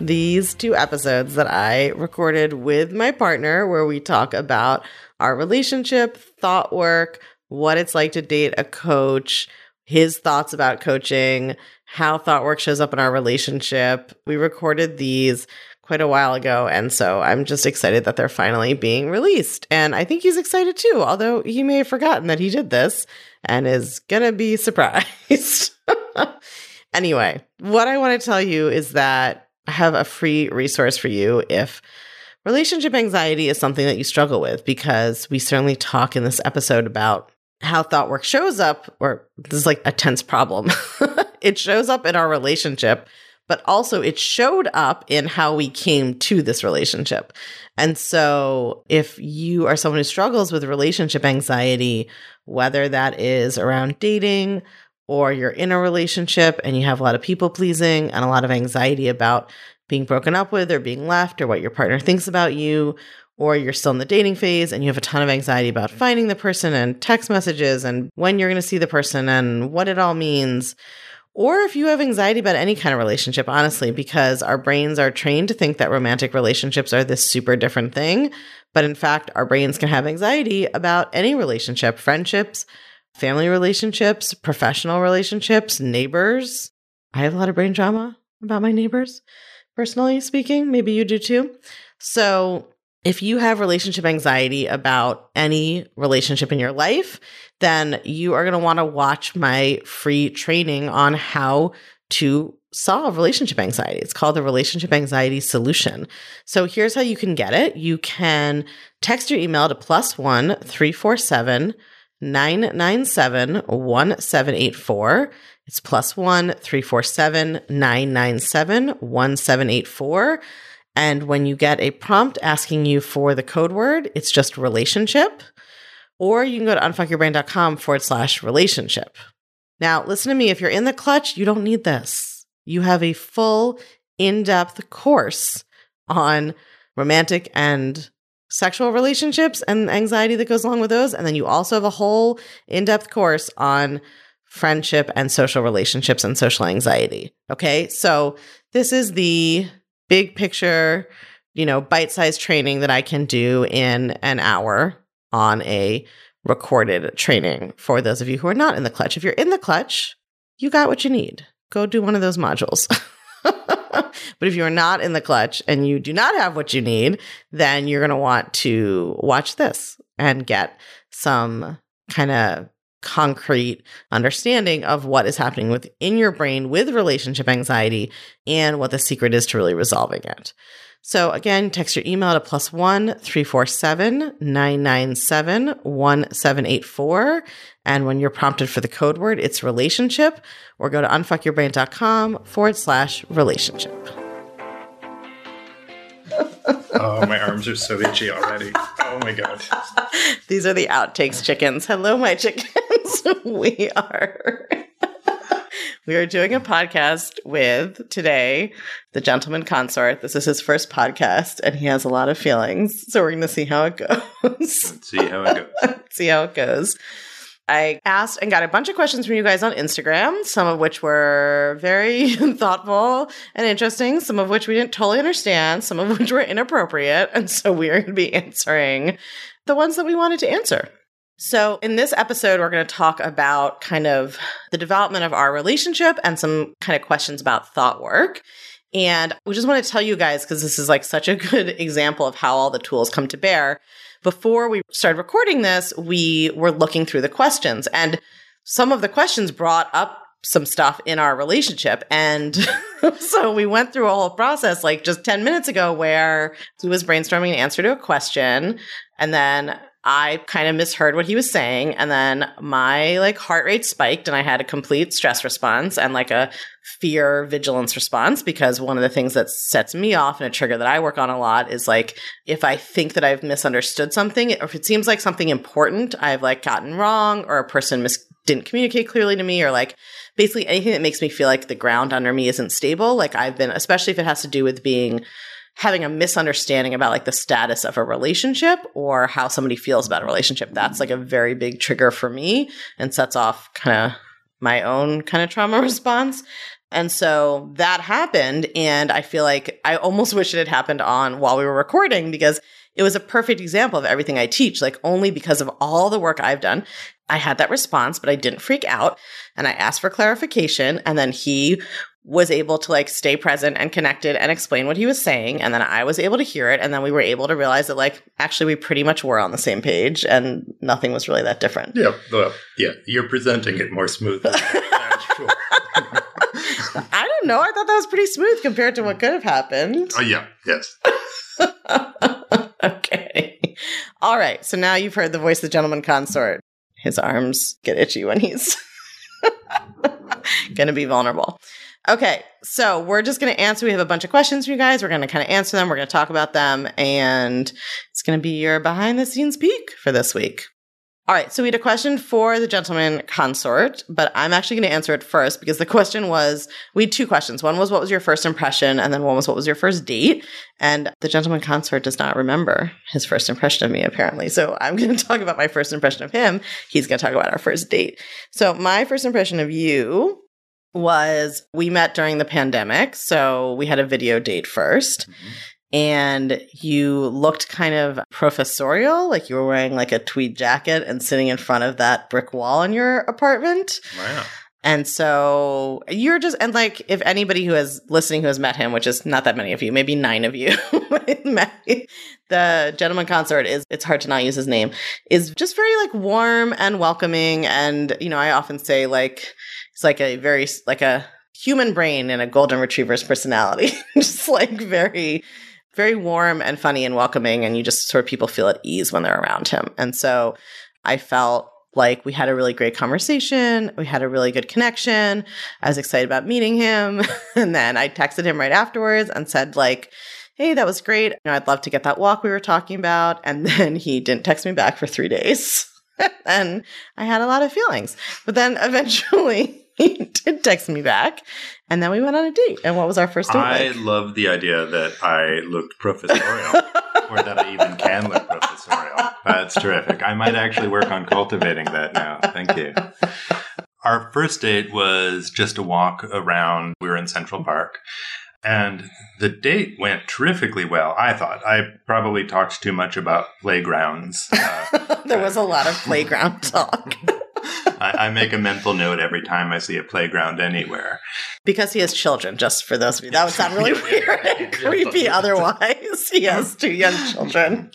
these two episodes that I recorded with my partner, where we talk about our relationship, thought work, what it's like to date a coach, his thoughts about coaching, how thought work shows up in our relationship. We recorded these quite a while ago. And so I'm just excited that they're finally being released. And I think he's excited too, although he may have forgotten that he did this and is going to be surprised. anyway, what I want to tell you is that I have a free resource for you if relationship anxiety is something that you struggle with, because we certainly talk in this episode about how thought work shows up, or this is like a tense problem. it shows up in our relationship, but also it showed up in how we came to this relationship. And so, if you are someone who struggles with relationship anxiety, whether that is around dating or you're in a relationship and you have a lot of people pleasing and a lot of anxiety about being broken up with or being left or what your partner thinks about you, or you're still in the dating phase and you have a ton of anxiety about finding the person and text messages and when you're going to see the person and what it all means. Or if you have anxiety about any kind of relationship, honestly, because our brains are trained to think that romantic relationships are this super different thing. But in fact, our brains can have anxiety about any relationship, friendships, family relationships, professional relationships, neighbors. I have a lot of brain trauma about my neighbors, personally speaking. Maybe you do too. So, if you have relationship anxiety about any relationship in your life, then you are going to want to watch my free training on how to solve relationship anxiety. It's called the Relationship Anxiety Solution. So here's how you can get it. You can text your email to plus one 347 997 1784. It's plus one 347 997 1784. And when you get a prompt asking you for the code word, it's just relationship. Or you can go to unfuckyourbrain.com forward slash relationship. Now, listen to me. If you're in the clutch, you don't need this. You have a full, in depth course on romantic and sexual relationships and anxiety that goes along with those. And then you also have a whole in depth course on friendship and social relationships and social anxiety. Okay. So this is the big picture, you know, bite sized training that I can do in an hour on a recorded training for those of you who are not in the clutch. If you're in the clutch, you got what you need. Go do one of those modules. but if you're not in the clutch and you do not have what you need, then you're going to want to watch this and get some kind of concrete understanding of what is happening within your brain with relationship anxiety and what the secret is to really resolving it. So again, text your email to plus one 347 997 1784. And when you're prompted for the code word, it's relationship, or go to unfuckyourbrain.com forward slash relationship. Oh, my arms are so itchy already. Oh my God. These are the outtakes chickens. Hello, my chickens. we are. We are doing a podcast with today the gentleman consort. This is his first podcast, and he has a lot of feelings. So we're going to see how it goes. Let's see how it goes. see how it goes. I asked and got a bunch of questions from you guys on Instagram, some of which were very thoughtful and interesting, some of which we didn't totally understand, some of which were inappropriate. And so we are going to be answering the ones that we wanted to answer. So, in this episode, we're going to talk about kind of the development of our relationship and some kind of questions about thought work. And we just want to tell you guys, because this is like such a good example of how all the tools come to bear. Before we started recording this, we were looking through the questions, and some of the questions brought up some stuff in our relationship. And so we went through a whole process like just 10 minutes ago where he was brainstorming an answer to a question. And then I kind of misheard what he was saying. And then my like heart rate spiked and I had a complete stress response and like a fear vigilance response because one of the things that sets me off and a trigger that I work on a lot is like if I think that I've misunderstood something, or if it seems like something important I've like gotten wrong or a person mis- didn't communicate clearly to me or like basically anything that makes me feel like the ground under me isn't stable. Like I've been, especially if it has to do with being having a misunderstanding about like the status of a relationship or how somebody feels about a relationship. That's like a very big trigger for me and sets off kind of my own kind of trauma response. And so that happened. And I feel like I almost wish it had happened on while we were recording because it was a perfect example of everything I teach. Like only because of all the work I've done, I had that response, but I didn't freak out. And I asked for clarification. And then he was able to like stay present and connected and explain what he was saying. And then I was able to hear it. And then we were able to realize that like actually we pretty much were on the same page and nothing was really that different. Yeah, well, yeah, you're presenting it more smoothly. I don't know. I thought that was pretty smooth compared to what could have happened. Oh, yeah, yes. okay. All right. So now you've heard the voice of the gentleman consort. His arms get itchy when he's going to be vulnerable. Okay, so we're just going to answer. We have a bunch of questions for you guys. We're going to kind of answer them. We're going to talk about them, and it's going to be your behind the scenes peek for this week. All right, so we had a question for the gentleman consort, but I'm actually going to answer it first because the question was we had two questions. One was what was your first impression, and then one was what was your first date. And the gentleman consort does not remember his first impression of me, apparently. So I'm going to talk about my first impression of him. He's going to talk about our first date. So, my first impression of you was we met during the pandemic. So we had a video date 1st mm-hmm. And you looked kind of professorial, like you were wearing like a tweed jacket and sitting in front of that brick wall in your apartment. Wow. And so you're just, and like, if anybody who is listening who has met him, which is not that many of you, maybe nine of you, the gentleman consort is, it's hard to not use his name, is just very like warm and welcoming. And, you know, I often say like, it's like a very like a human brain and a golden retriever's personality. just like very very warm and funny and welcoming and you just sort of people feel at ease when they're around him. And so I felt like we had a really great conversation. We had a really good connection. I was excited about meeting him. and then I texted him right afterwards and said like, Hey, that was great. You know, I'd love to get that walk we were talking about. And then he didn't text me back for three days. and I had a lot of feelings. But then eventually did text me back, and then we went on a date. And what was our first date? I like? love the idea that I looked professorial, or that I even can look professorial. That's terrific. I might actually work on cultivating that now. Thank you. Our first date was just a walk around. We were in Central Park. And the date went terrifically well, I thought. I probably talked too much about playgrounds. Uh, there was a lot of playground talk. I, I, make a mental note every time I see a playground anywhere. Because he has children, just for those of you. That would sound really weird and creepy otherwise. He has two young children.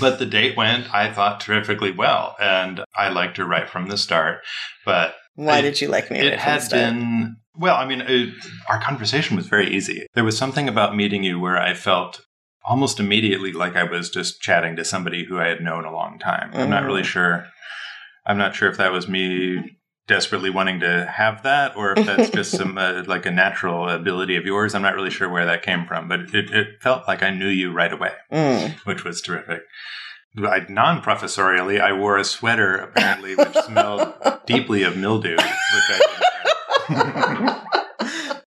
but the date went, I thought, terrifically well. And I liked her right from the start. But why it, did you like me? It had been well. I mean, it, our conversation was very easy. There was something about meeting you where I felt almost immediately like I was just chatting to somebody who I had known a long time. Mm. I'm not really mm. sure I'm not sure if that was me desperately wanting to have that or if that's just some uh, like a natural ability of yours. I'm not really sure where that came from, but it, it felt like I knew you right away, mm. which was terrific. I, non-professorially, I wore a sweater apparently which smelled deeply of mildew, which I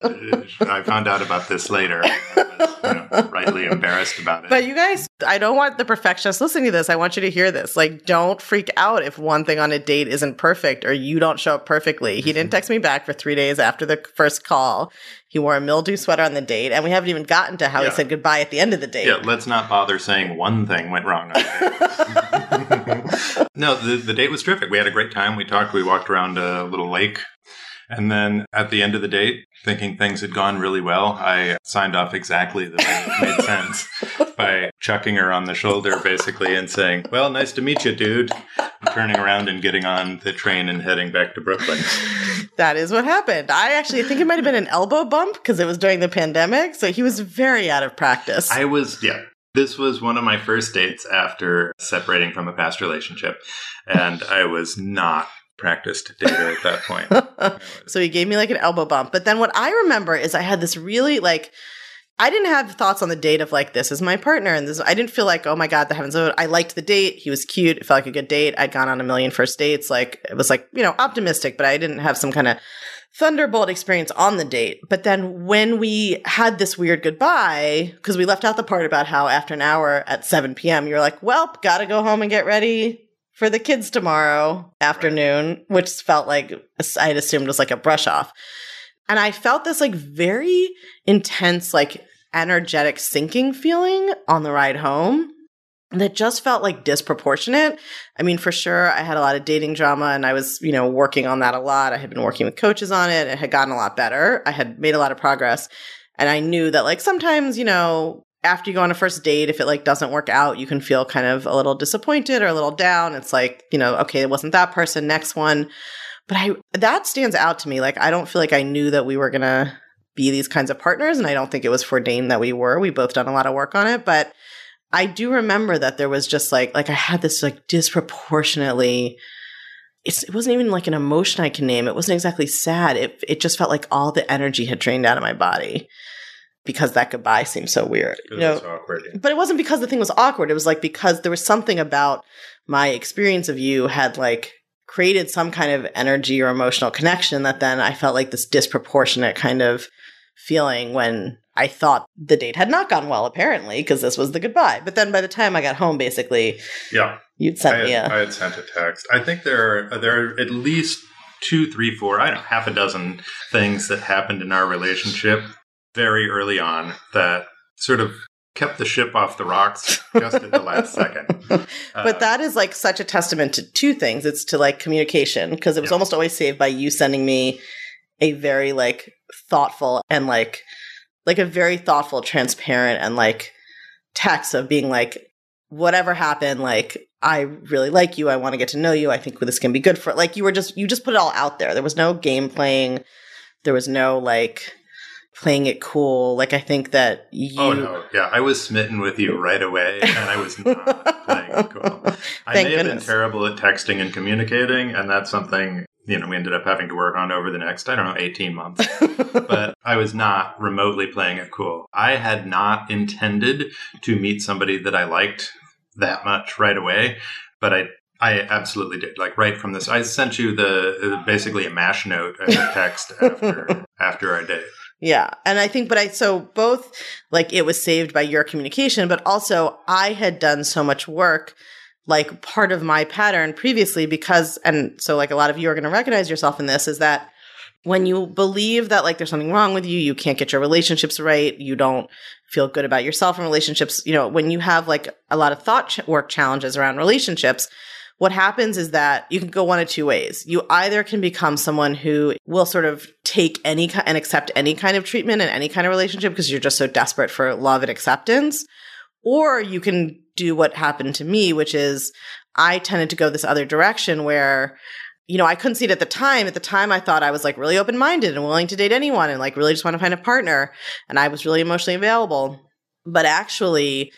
I found out about this later. I was, you know, rightly embarrassed about it. But you guys, I don't want the perfectionists listening to this. I want you to hear this. Like, don't freak out if one thing on a date isn't perfect or you don't show up perfectly. He didn't mm-hmm. text me back for three days after the first call. He wore a mildew sweater on the date, and we haven't even gotten to how yeah. he said goodbye at the end of the date. Yeah, let's not bother saying one thing went wrong. no, the, the date was terrific. We had a great time. We talked. We walked around a little lake and then at the end of the date, thinking things had gone really well, I signed off exactly that it made sense by chucking her on the shoulder basically and saying, Well, nice to meet you, dude. And turning around and getting on the train and heading back to Brooklyn. That is what happened. I actually think it might have been an elbow bump because it was during the pandemic. So he was very out of practice. I was, yeah. This was one of my first dates after separating from a past relationship, and I was not practiced data at that point. so he gave me like an elbow bump. But then what I remember is I had this really like I didn't have thoughts on the date of like this is my partner and this I didn't feel like oh my god the heavens I liked the date. He was cute. It felt like a good date. I'd gone on a million first dates. Like it was like you know optimistic but I didn't have some kind of thunderbolt experience on the date. But then when we had this weird goodbye because we left out the part about how after an hour at 7 p.m you're like well gotta go home and get ready for the kids tomorrow afternoon, which felt like I had assumed was like a brush off. And I felt this like very intense, like energetic sinking feeling on the ride home that just felt like disproportionate. I mean, for sure, I had a lot of dating drama and I was, you know, working on that a lot. I had been working with coaches on it. It had gotten a lot better. I had made a lot of progress. And I knew that like sometimes, you know, after you go on a first date, if it like doesn't work out, you can feel kind of a little disappointed or a little down. It's like, you know, okay, it wasn't that person, next one. But I that stands out to me. Like I don't feel like I knew that we were gonna be these kinds of partners, and I don't think it was foreordained that we were. We both done a lot of work on it, but I do remember that there was just like like I had this like disproportionately it wasn't even like an emotion I can name. It wasn't exactly sad. It it just felt like all the energy had drained out of my body because that goodbye seemed so weird. You know, awkward. But it wasn't because the thing was awkward. It was like because there was something about my experience of you had like created some kind of energy or emotional connection that then I felt like this disproportionate kind of feeling when I thought the date had not gone well, apparently, because this was the goodbye. But then by the time I got home, basically, yeah, you'd sent I had, me a. I had sent a text. I think there are there are at least two, three, four, I don't know, half a dozen things that happened in our relationship very early on that sort of kept the ship off the rocks just at the last second. but uh, that is like such a testament to two things. It's to like communication because it was yeah. almost always saved by you sending me a very like thoughtful and like like a very thoughtful, transparent and like text of being like whatever happened like I really like you. I want to get to know you. I think this can be good for like you were just you just put it all out there. There was no game playing. There was no like playing it cool. Like I think that oh, you. Oh no, yeah, I was smitten with you right away, and I was not playing it cool. I may have been terrible at texting and communicating, and that's something you know we ended up having to work on over the next I don't know eighteen months. but I was not remotely playing it cool. I had not intended to meet somebody that I liked that much right away, but I I absolutely did. Like right from this, I sent you the basically a mash note as a text after after our date. Yeah. And I think, but I, so both like it was saved by your communication, but also I had done so much work, like part of my pattern previously, because, and so like a lot of you are going to recognize yourself in this is that when you believe that like there's something wrong with you, you can't get your relationships right, you don't feel good about yourself in relationships, you know, when you have like a lot of thought ch- work challenges around relationships, what happens is that you can go one of two ways. You either can become someone who will sort of take any and accept any kind of treatment in any kind of relationship because you're just so desperate for love and acceptance. Or you can do what happened to me, which is I tended to go this other direction where you know, I couldn't see it at the time. At the time, I thought I was like really open minded and willing to date anyone and like really just want to find a partner. And I was really emotionally available. But actually,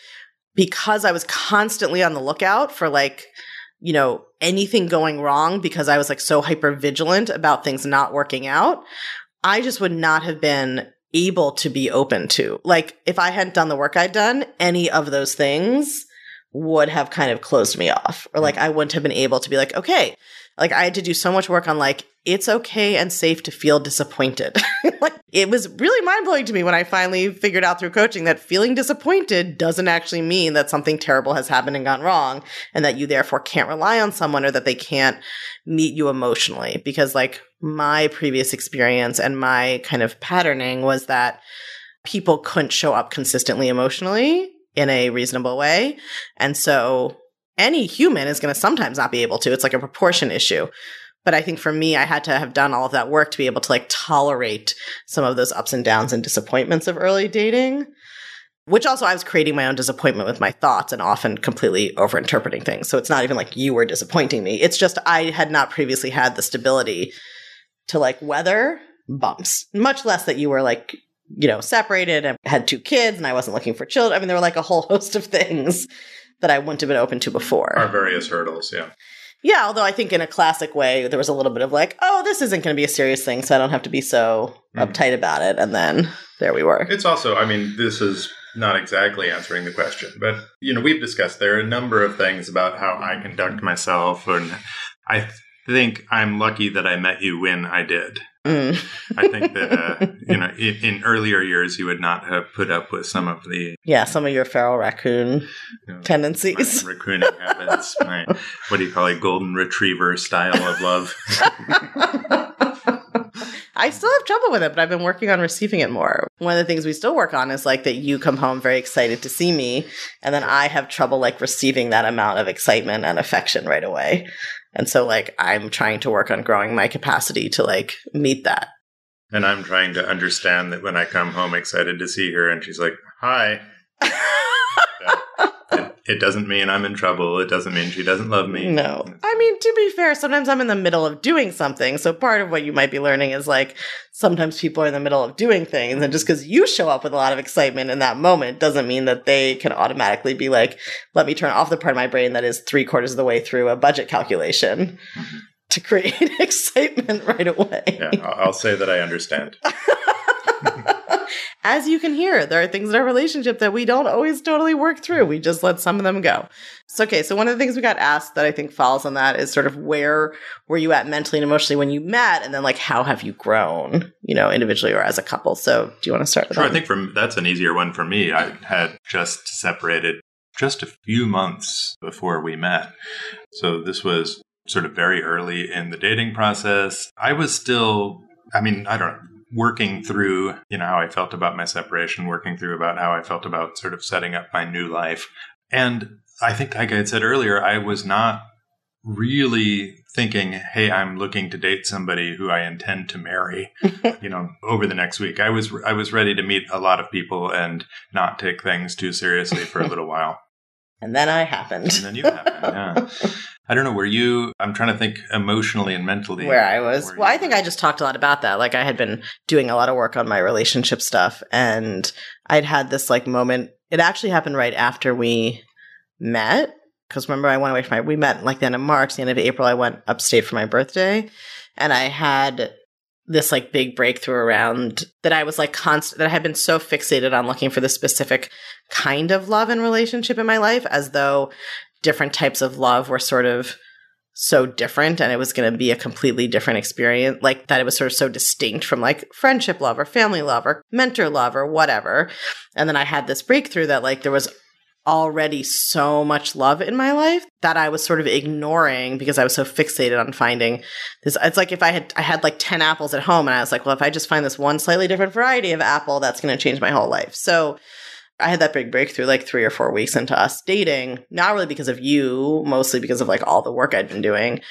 because I was constantly on the lookout for like you know, anything going wrong because I was like so hyper vigilant about things not working out, I just would not have been able to be open to. Like, if I hadn't done the work I'd done, any of those things would have kind of closed me off, or like mm. I wouldn't have been able to be like, okay, like I had to do so much work on like it's okay and safe to feel disappointed. like it was really mind blowing to me when I finally figured out through coaching that feeling disappointed doesn't actually mean that something terrible has happened and gone wrong and that you therefore can't rely on someone or that they can't meet you emotionally. Because like my previous experience and my kind of patterning was that people couldn't show up consistently emotionally in a reasonable way. And so any human is going to sometimes not be able to. It's like a proportion issue. But I think for me, I had to have done all of that work to be able to like tolerate some of those ups and downs and disappointments of early dating, which also I was creating my own disappointment with my thoughts and often completely overinterpreting things. So it's not even like you were disappointing me. It's just I had not previously had the stability to like weather bumps, much less that you were like you know, separated and had two kids and I wasn't looking for children. I mean, there were like a whole host of things that I wouldn't have been open to before. Our various hurdles, yeah. Yeah, although I think in a classic way, there was a little bit of like, oh, this isn't going to be a serious thing, so I don't have to be so Mhm. uptight about it. And then there we were. It's also, I mean, this is not exactly answering the question, but you know, we've discussed there are a number of things about how I conduct myself, and I think I'm lucky that I met you when I did. Mm. I think that uh, you know, in, in earlier years, you would not have put up with some of the Yeah, some of your feral raccoon you know, tendencies. raccooning habits, my what do you call it, golden retriever style of love. I still have trouble with it, but I've been working on receiving it more. One of the things we still work on is like that you come home very excited to see me, and then I have trouble like receiving that amount of excitement and affection right away. And so like I'm trying to work on growing my capacity to like meet that. And I'm trying to understand that when I come home excited to see her, and she's like, "Hi." It, it doesn't mean I'm in trouble. It doesn't mean she doesn't love me. No. I mean, to be fair, sometimes I'm in the middle of doing something. So part of what you might be learning is like sometimes people are in the middle of doing things. And just because you show up with a lot of excitement in that moment doesn't mean that they can automatically be like, let me turn off the part of my brain that is three quarters of the way through a budget calculation Mhm. To create excitement right away. Yeah, I'll say that I understand. As you can hear, there are things in our relationship that we don't always totally work through. We just let some of them go. So, okay, so one of the things we got asked that I think falls on that is sort of where were you at mentally and emotionally when you met? And then, like, how have you grown, you know, individually or as a couple? So, do you want to start with Sure, I think for that's an easier one for me. I had just separated just a few months before we met, so this was sort of very early in the dating process. I was still, I mean, I don't know. Working through, you know, how I felt about my separation, working through about how I felt about sort of setting up my new life. And I think, like I had said earlier, I was not really thinking, hey, I'm looking to date somebody who I intend to marry, you know, over the next week. I was I was ready to meet a lot of people and not take things too seriously for a little while. and then I happened. And then you happened, yeah. I don't know, were you I'm trying to think emotionally and mentally where I was. where Well, you I think. I just talked a lot about that. Like I had been doing a lot of work on my relationship stuff and I'd had this like moment. It actually happened right after we met. Cause remember I went away from my, we met like the end of March, the end of April, I went upstate for my birthday and I had this like big breakthrough around that I was like constant, that I had been so fixated on looking for the specific kind of love and relationship in my life as though different types of love were sort of so different and it was going to be a completely different experience like that it was sort of so distinct from like friendship love or family love or mentor love or whatever. And then i had this breakthrough that like there was already so much love in my life that i was sort of ignoring because i was so fixated on finding this it's like if i had i had like 10 apples at home and i was like well if i just find this one slightly different variety of apple that's going to change my whole life. So I had that big breakthrough like three or four weeks into us dating, not really because of you, mostly because of like all the work I'd been doing.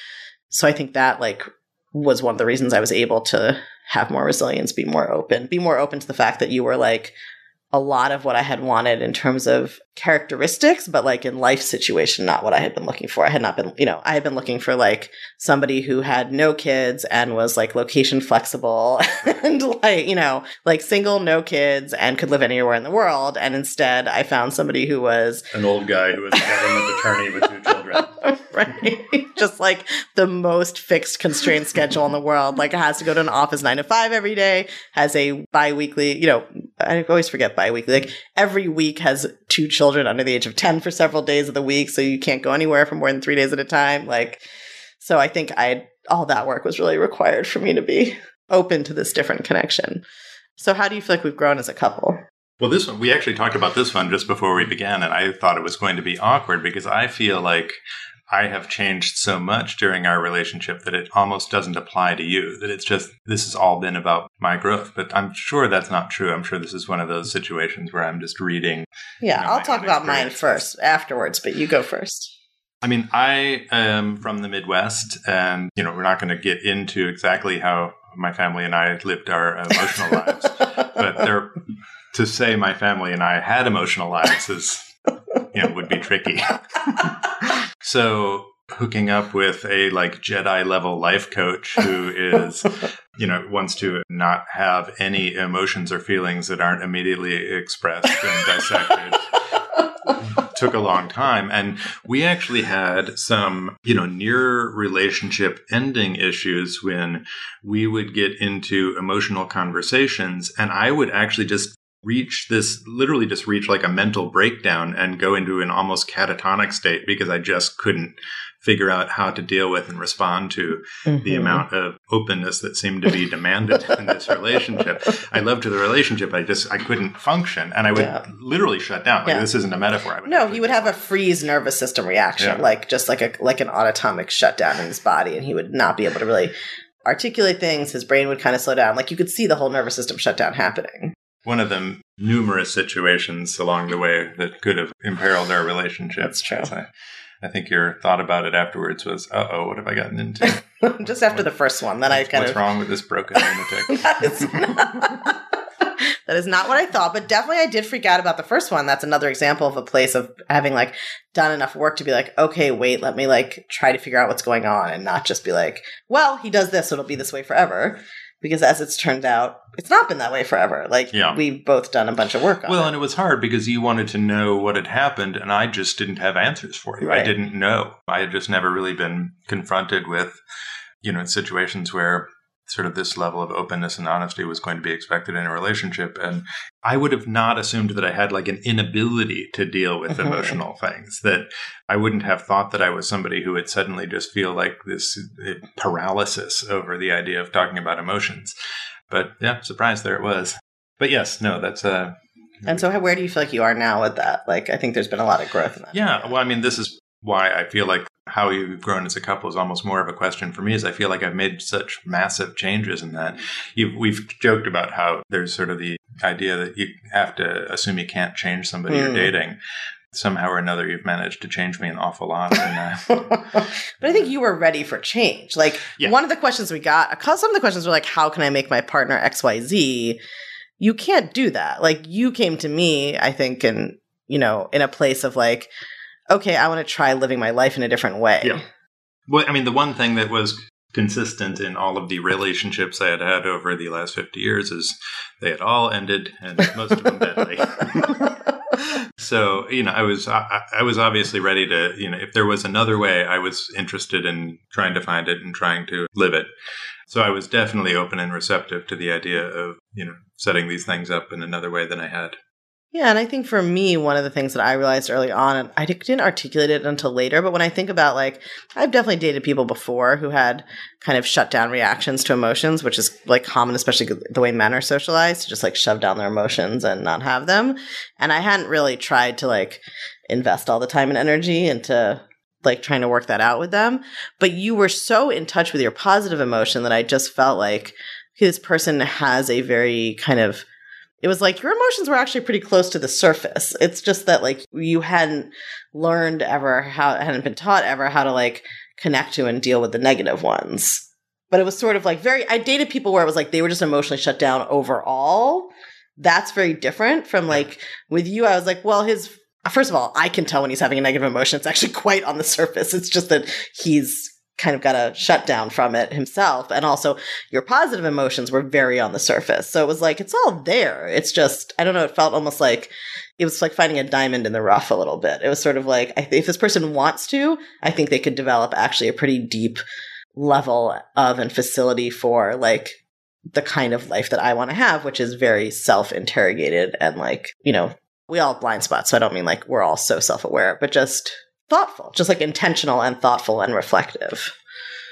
So I think that like was one of the reasons I was able to have more resilience, be more open, be more open to the fact that you were like a lot of what I had wanted in terms of characteristics, but like in life situation, not what I had been looking for. I had not been, you know, I had been looking for like somebody who had no kids and was like location flexible and like, you know, like single, no kids and could live anywhere in the world. And instead I found somebody who was an old guy who was a government attorney with two children. right? Just like the most fixed constrained schedule in the world. Like has to go to an office nine to five every day, has a bi-weekly, you know, I always forget bi-weekly. Like every week has two children under the age of 10 for several days of the week. So you can't go anywhere for more than three days at a time. Like, so I think I, all that work was really required for me to be open to this different connection. So how do you feel like we've grown as a couple? Well, this one, we actually talked about this one just before we began, and I thought it was going to be awkward because I feel like I have changed so much during our relationship that it almost doesn't apply to you, that it's just, this has all been about my growth. But I'm sure that's not true. I'm sure this is one of those situations where I'm just reading. Yeah, You know, I'll talk about mine first afterwards, but you go first. I mean, I am from the Midwest, and, you know, we're not going to get into exactly how my family and I lived our emotional lives, but there, to say my family and I had emotional lives is, you know, would be tricky. so hooking up with a like Jedi level life coach who is, you know, wants to not have any emotions or feelings that aren't immediately expressed and dissected. took a long time and we actually had some you know near relationship ending issues when we would get into emotional conversations and i would actually just reach this literally just reach like a mental breakdown and go into an almost catatonic state because I just couldn't figure out how to deal with and respond to mm-hmm. the amount of openness that seemed to be demanded in this relationship. I loved the relationship. I just I couldn't function, and I would yeah. literally shut down. Like yeah. this isn't a metaphor. no, he would have a freeze nervous system reaction, yeah. like just like a like an autonomic shutdown in his body, and he would not be able to really articulate things. His brain would kind of slow down. Like you could see the whole nervous system shutdown happening one of the numerous situations along the way that could have imperiled our relationship. That's true. I, I, think your thought about it afterwards was, "Uh oh, what have I gotten into?" Just after what, the first one, then I kind what's of what's wrong with this broken lunatic? that, is not, that is not what I thought, but definitely I did freak out about the first one. That's another example of a place of having like done enough work to be like, okay, wait, let me like try to figure out what's going on and not just be like, well, he does this, so it'll be this way forever because as it's turned out, it's not been that way forever. Like yeah. we've both done a bunch of work on well, it. and it was hard because you wanted to know what had happened, and I just didn't have answers for you. Right. I didn't know. I had just never really been confronted with, you know, situations where sort of this level of openness and honesty was going to be expected in a relationship. And I would have not assumed that I had like an inability to deal with emotional things, that I wouldn't have thought that I was somebody who would suddenly just feel like this uh, paralysis over the idea of talking about emotions. But yeah, surprise, there it was. But yes, no, that's a. Uh, and so, where do you feel like you are now with that? Like, I think there's been a lot of growth in that. Yeah. Well, I mean, this is why I feel like how you've grown as a couple is almost more of a question for me is I feel like I've made such massive changes in that. You've, we've joked about how there's sort of the idea that you have to assume you can't change somebody mm. you're hmm. dating. Somehow or another, you've managed to change me an awful lot. And, uh, but I think you were ready for change. Like yeah. one of the questions we got, some of the questions were like, "How can I make my partner X Y Z?" You can't do that. Like you came to me, I think, and you know, in a place of like, okay, I want to try living my life in a different way. Yeah. Well, I mean, the one thing that was consistent in all of the relationships I had had over the last 50 years is they had all ended and most of them badly. so, you know, I was, I, I, was obviously ready to, you know, if there was another way, I was interested in trying to find it and trying to live it. So I was definitely open and receptive to the idea of, you know, setting these things up in another way than I had. Yeah, and I think for me, one of the things that I realized early on, and I didn't articulate it until later, but when I think about like, I've definitely dated people before who had kind of shut down reactions to emotions, which is like common, especially the way men are socialized to just like shove down their emotions and not have them. And I hadn't really tried to like invest all the time and energy into like trying to work that out with them. But you were so in touch with your positive emotion that I just felt like okay, this person has a very kind of it was like your emotions were actually pretty close to the surface. It's just that like you hadn't learned ever how hadn't been taught ever how to like connect to and deal with the negative ones. But it was sort of like very I dated people where it was like they were just emotionally shut down overall. That's very different from like with you I was like, well his first of all, I can tell when he's having a negative emotion. It's actually quite on the surface. It's just that he's kind of got a shutdown from it himself. And also your positive emotions were very on the surface. So it was like, it's all there. It's just, I don't know, it felt almost like it was like finding a diamond in the rough a little bit. It was sort of like, if this person wants to, I think they could develop actually a pretty deep level of and facility for like the kind of life that I want to have, which is very self interrogated and like, you know, we all have blind spots. So I don't mean like we're all so self aware, but just thoughtful, just like intentional and thoughtful and reflective.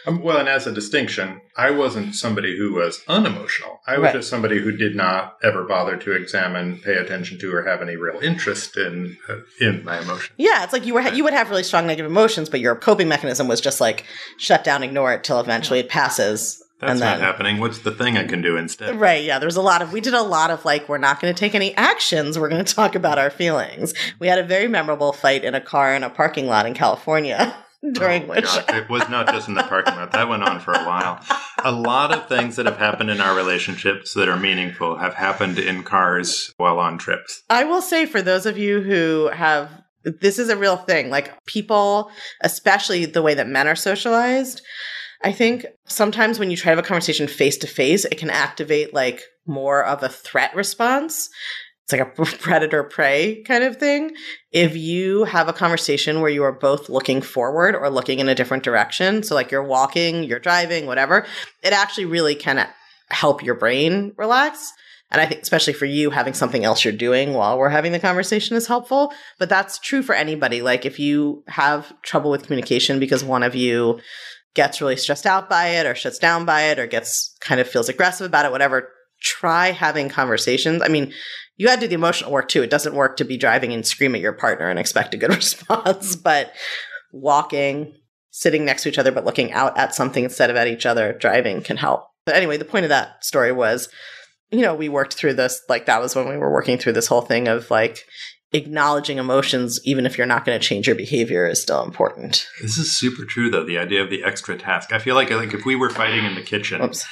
Um, well, and as a distinction, I wasn't somebody who was unemotional. I was right. just somebody who did not ever bother to examine, pay attention to, or have any real interest in uh, in my emotions. Yeah, it's like you were you would have really strong negative emotions, but your coping mechanism was just like shut down, ignore it till eventually it passes. That's then, not happening. What's the thing I can do instead? Right. Yeah. There's a lot of, we did a lot of like, we're not going to take any actions. We're going to talk about our feelings. We had a very memorable fight in a car in a parking lot in California. During oh, which God. it was not just in the parking lot. That went on for a while. A lot of things that have happened in our relationships that are meaningful have happened in cars while on trips. I will say for those of you who have This is a real thing. Like people, especially the way that men are socialized, I think sometimes when you try to have a conversation face to face, it can activate like more of a threat response. It's like a predator prey kind of thing. If you have a conversation where you are both looking forward or looking in a different direction, so like you're walking, you're driving, whatever, it actually really can help your brain relax. And I think, especially for you, having something else you're doing while we're having the conversation is helpful. But that's true for anybody. Like, if you have trouble with communication because one of you gets really stressed out by it or shuts down by it or gets kind of feels aggressive about it, whatever, try having conversations. I mean, you got to do the emotional work too. It doesn't work to be driving and scream at your partner and expect a good response, but walking, sitting next to each other, but looking out at something instead of at each other, driving can help. But anyway, the point of that story was, you know, we worked through this, like that was when we were working through this whole thing of like, acknowledging emotions, even if you're not going to change your behavior, is still important. This is super true, though. The idea of the extra task. I feel like like if we were fighting in the kitchen, Oops.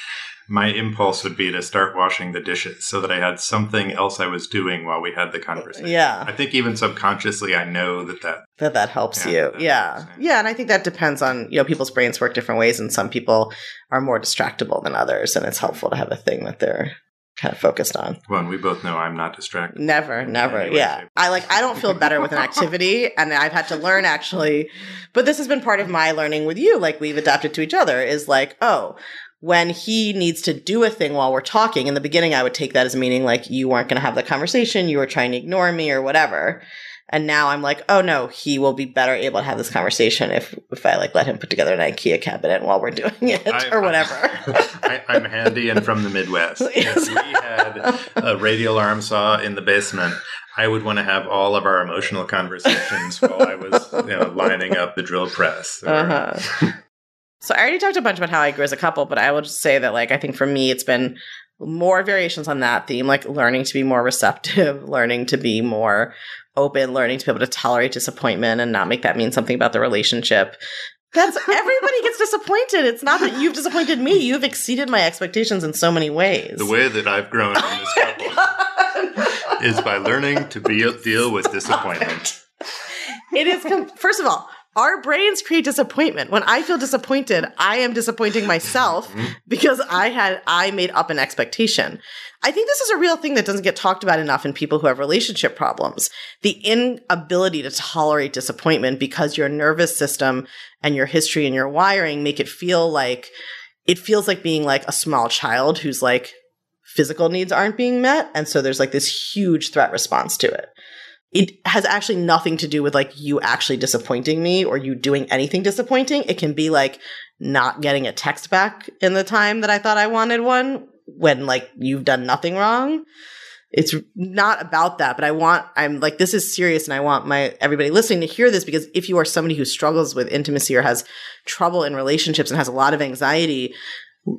my impulse would be to start washing the dishes so that I had something else I was doing while we had the conversation. Yeah, I think even subconsciously, I know that that that that helps yeah, you. That yeah, helps, yeah. yeah, and I think that depends on you know people's brains work different ways, and some people are more distractible than others, and it's helpful to have a thing that they're kind of focused on. Well, and we both know I'm not distracted. Never, never. Anyway, yeah. I like I don't feel better with an activity and I've had to learn actually, but this has been part of my learning with you like we've adapted to each other is like, oh, when he needs to do a thing while we're talking, in the beginning I would take that as meaning like you weren't going to have the conversation, you were trying to ignore me or whatever. And now I'm like, oh no, he will be better able to have this conversation if if I like let him put together an IKEA cabinet while we're doing it I, or whatever. I, am handy and from the Midwest. If we had a radial arm saw in the basement, I would want to have all of our emotional conversations while I was you know, lining up the drill press. Or, uh-huh. so I already talked a bunch about how I grew as a couple, but I will just say that like I think for me it's been more variations on that theme, like learning to be more receptive, learning to be more open, learning to be able to tolerate disappointment and not make that mean something about the relationship. That's everybody gets disappointed. It's not that you've disappointed me. You've exceeded my expectations in so many ways. The way that I've grown in this couple is by learning to be, deal with disappointment. It is, com- first of all, our brains create disappointment. When I feel disappointed, I am disappointing myself mm-hmm. because I had I made up an expectation. I think this is a real thing that doesn't get talked about enough in people who have relationship problems. The inability to tolerate disappointment because your nervous system and your history and your wiring make it feel like it feels like being like a small child who's like physical needs aren't being met and so there's like this huge threat response to it it has actually nothing to do with like you actually disappointing me or you doing anything disappointing. It can be like not getting a text back in the time that I thought I wanted one when like you've done nothing wrong. It's not about that, but I want, I'm like, this is serious and I want my, everybody listening to hear this because if you are somebody who struggles with intimacy or has trouble in relationships and has a lot of anxiety,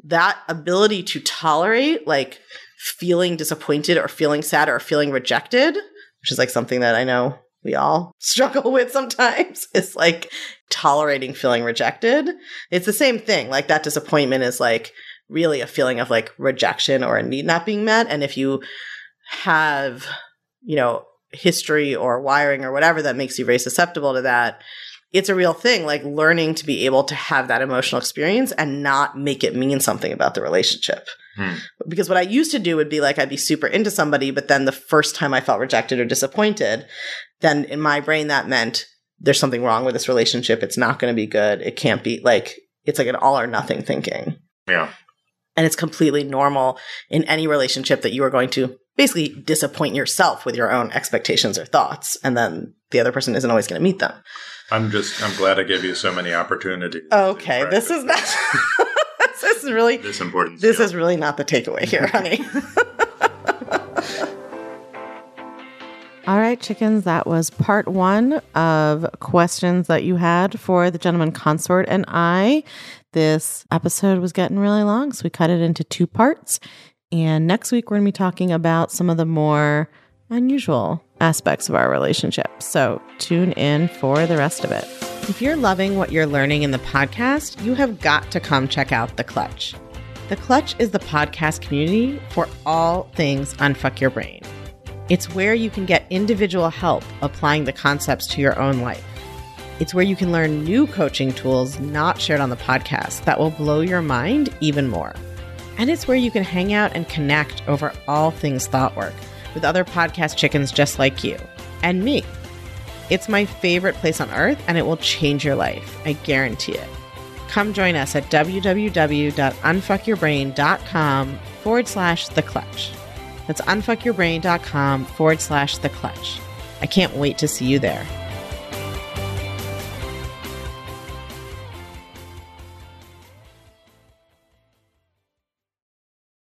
that ability to tolerate like feeling disappointed or feeling sad or feeling rejected which is like something that I know we all struggle with sometimes. It's like tolerating feeling rejected. It's the same thing. Like that disappointment is like really a feeling of like rejection or a need not being met. And if you have, you know, history or wiring or whatever that makes you very susceptible to that, it's a real thing. Like learning to be able to have that emotional experience and not make it mean something about the relationship. Hmm. Because what I used to do would be like I'd be super into somebody, but then the first time I felt rejected or disappointed, then in my brain that meant there's something wrong with this relationship. It's not going to be good. It can't be like it's like an all or nothing thinking. Yeah. And it's completely normal in any relationship that you are going to basically disappoint yourself with your own expectations or thoughts. And then the other person isn't always going to meet them. I'm just, I'm glad I gave you so many opportunities. Okay. This is not. this is really this important. This skill. is really not the takeaway here, honey. All right, chickens, that was part one of questions that you had for the gentleman consort and I. This episode was getting really long, so we cut it into two parts. And next week, we're going to be talking about some of the more unusual aspects of our relationship. So tune in for the rest of it. If you're loving what you're learning in the podcast, you have got to come check out The Clutch. The Clutch is the podcast community for all things Unfuck Your Brain. It's where you can get individual help applying the concepts to your own life. It's where you can learn new coaching tools not shared on the podcast that will blow your mind even more. And it's where you can hang out and connect over all things thought work with other podcast chickens just like you and me. It's my favorite place on earth and it will change your life. I guarantee it. Come join us at www.unfuckyourbrain.com forward slash the clutch. That's unfuckyourbrain.com forward slash the clutch. I can't wait to see you there.